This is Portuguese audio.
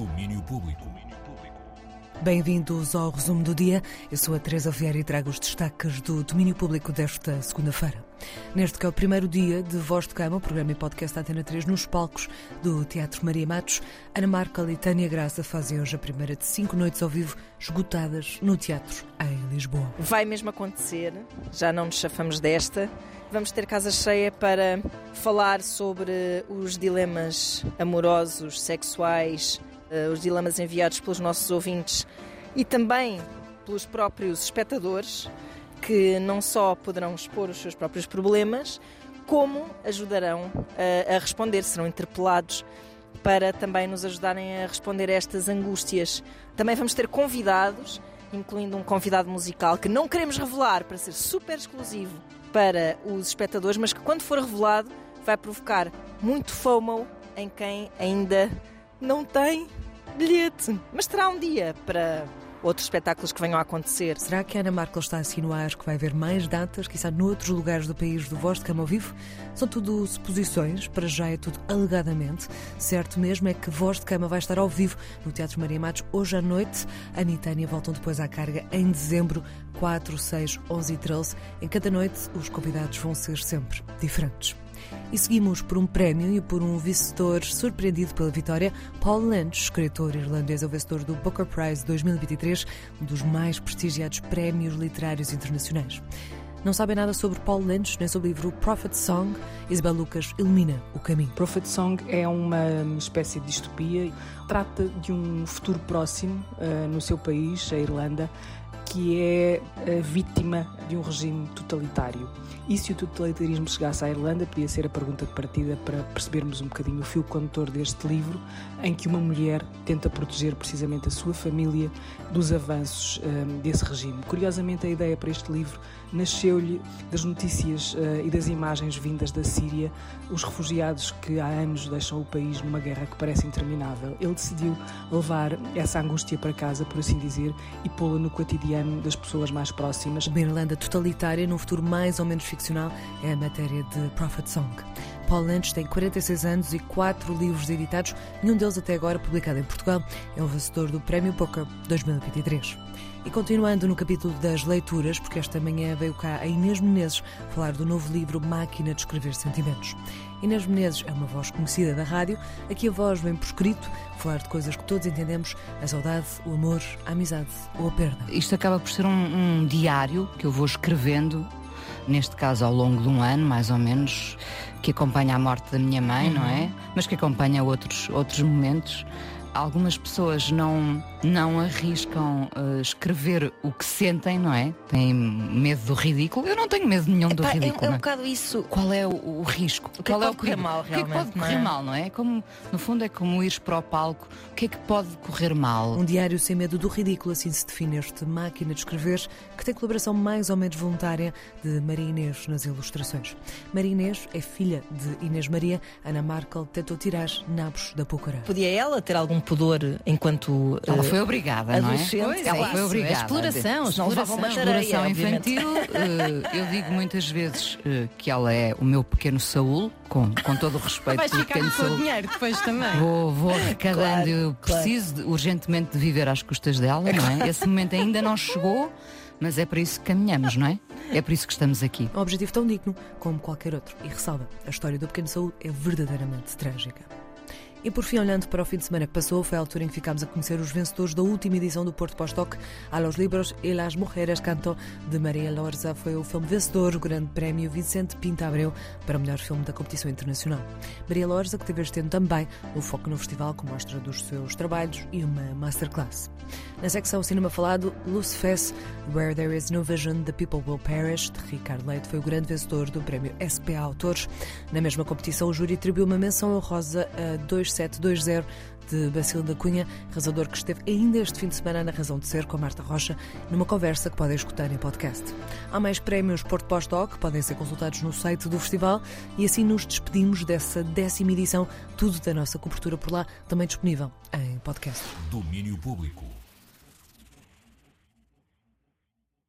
Domínio Público. Bem-vindos ao resumo do dia. Eu sou a Teresa Vieira e trago os destaques do domínio público desta segunda-feira. Neste que é o primeiro dia de Voz de Cama, o programa e podcast da Antena 3 nos palcos do Teatro Maria Matos, Ana Marca e Tânia Graça fazem hoje a primeira de cinco noites ao vivo esgotadas no teatro em Lisboa. Vai mesmo acontecer, já não nos chafamos desta. Vamos ter casa cheia para falar sobre os dilemas amorosos, sexuais, os dilemas enviados pelos nossos ouvintes e também pelos próprios espectadores, que não só poderão expor os seus próprios problemas, como ajudarão a, a responder, serão interpelados para também nos ajudarem a responder a estas angústias. Também vamos ter convidados, incluindo um convidado musical que não queremos revelar para ser super exclusivo para os espectadores, mas que quando for revelado vai provocar muito FOMO em quem ainda não tem bilhete. Mas terá um dia para outros espetáculos que venham a acontecer. Será que a Ana Markel está a insinuar que vai haver mais datas, quizá noutros lugares do país do Voz de Cama ao Vivo? São tudo suposições, para já é tudo alegadamente. Certo mesmo é que Voz de Cama vai estar ao vivo no Teatro Maria Matos hoje à noite. A Anitta e Tânia voltam depois à carga em dezembro, 4, 6, 11 e 13. Em cada noite, os convidados vão ser sempre diferentes. E seguimos por um prémio e por um vencedor surpreendido pela vitória, Paul Lynch, escritor irlandês, é o vencedor do Booker Prize 2023, um dos mais prestigiados prémios literários internacionais. Não sabem nada sobre Paul Lynch, nem sobre o livro Prophet Song, Isabel Lucas ilumina o caminho. Prophet Song é uma espécie de distopia, trata de um futuro próximo uh, no seu país, a Irlanda, que é vítima de um regime totalitário. E se o totalitarismo chegasse à Irlanda, podia ser a pergunta de partida para percebermos um bocadinho o fio condutor deste livro, em que uma mulher tenta proteger precisamente a sua família dos avanços um, desse regime. Curiosamente, a ideia para este livro nasceu-lhe das notícias uh, e das imagens vindas da Síria, os refugiados que há anos deixam o país numa guerra que parece interminável. Ele decidiu levar essa angústia para casa, por assim dizer, e pô-la no cotidiano das pessoas mais próximas. Uma Irlanda totalitária, num futuro mais ou menos ficcional é a matéria de Prophet Song. Paul Lynch tem 46 anos e quatro livros editados, nenhum deles até agora publicado em Portugal. É o vencedor do Prémio Booker 2023. E continuando no capítulo das leituras, porque esta manhã veio cá a Inês Menezes falar do novo livro Máquina de Escrever Sentimentos. Inês Menezes é uma voz conhecida da rádio, aqui a voz vem por escrito, falar de coisas que todos entendemos, a saudade, o amor, a amizade ou a perda. Isto acaba por ser um, um diário que eu vou escrevendo neste caso ao longo de um ano, mais ou menos, que acompanha a morte da minha mãe, uhum. não é? Mas que acompanha outros, outros momentos algumas pessoas não, não arriscam uh, escrever o que sentem, não é? Têm medo do ridículo. Eu não tenho medo nenhum do ridículo. É, é um é? bocado isso. Qual é o, o risco? O que Qual é que pode correr mal, realmente? O que é que pode correr é? mal, não é? Como, no fundo, é como ires para o palco. O que é que pode correr mal? Um diário sem medo do ridículo, assim se define este máquina de escrever, que tem colaboração mais ou menos voluntária de Maria Inês nas ilustrações. Maria Inês é filha de Inês Maria. Ana Markel tentou tirar nabos da púcara. Podia ela ter algum pudor enquanto. Ela foi obrigada, não é? Pois, ela é foi obrigada. É exploração, exploração, uma exploração infantil. uh, eu digo muitas vezes uh, que ela é o meu pequeno Saúl, com, com todo o respeito Vais pelo pequeno Saúl. dinheiro depois também. Vou, vou arrecadando, Claro, eu claro. preciso urgentemente de viver às custas dela, não é? Esse momento ainda não chegou, mas é para isso que caminhamos, não é? É por isso que estamos aqui. É um objetivo tão digno como qualquer outro. E ressalva, a história do pequeno Saúl é verdadeiramente trágica. E por fim, olhando para o fim de semana que passou, foi a altura em que ficámos a conhecer os vencedores da última edição do Porto Pós-Toc a los libros e las mujeres canto de Maria Lorza. Foi o filme vencedor, o grande prémio Vicente Pinta Abreu para o melhor filme da competição internacional. Maria Lorza, que teve este ano também o foco no festival com mostra dos seus trabalhos e uma masterclass. Na secção Cinema Falado, Lucifes, Where There Is No Vision, The People Will Perish, de Ricardo Leite, foi o grande vencedor do prémio SPA Autores. Na mesma competição, o júri atribuiu uma menção honrosa a 2720 de Bacilo da Cunha, realizador que esteve ainda este fim de semana na Razão de Ser com Marta Rocha, numa conversa que podem escutar em podcast. Há mais prémios Porto Pós-Doc, podem ser consultados no site do festival e assim nos despedimos dessa décima edição, tudo da nossa cobertura por lá, também disponível em podcast. Domínio Público.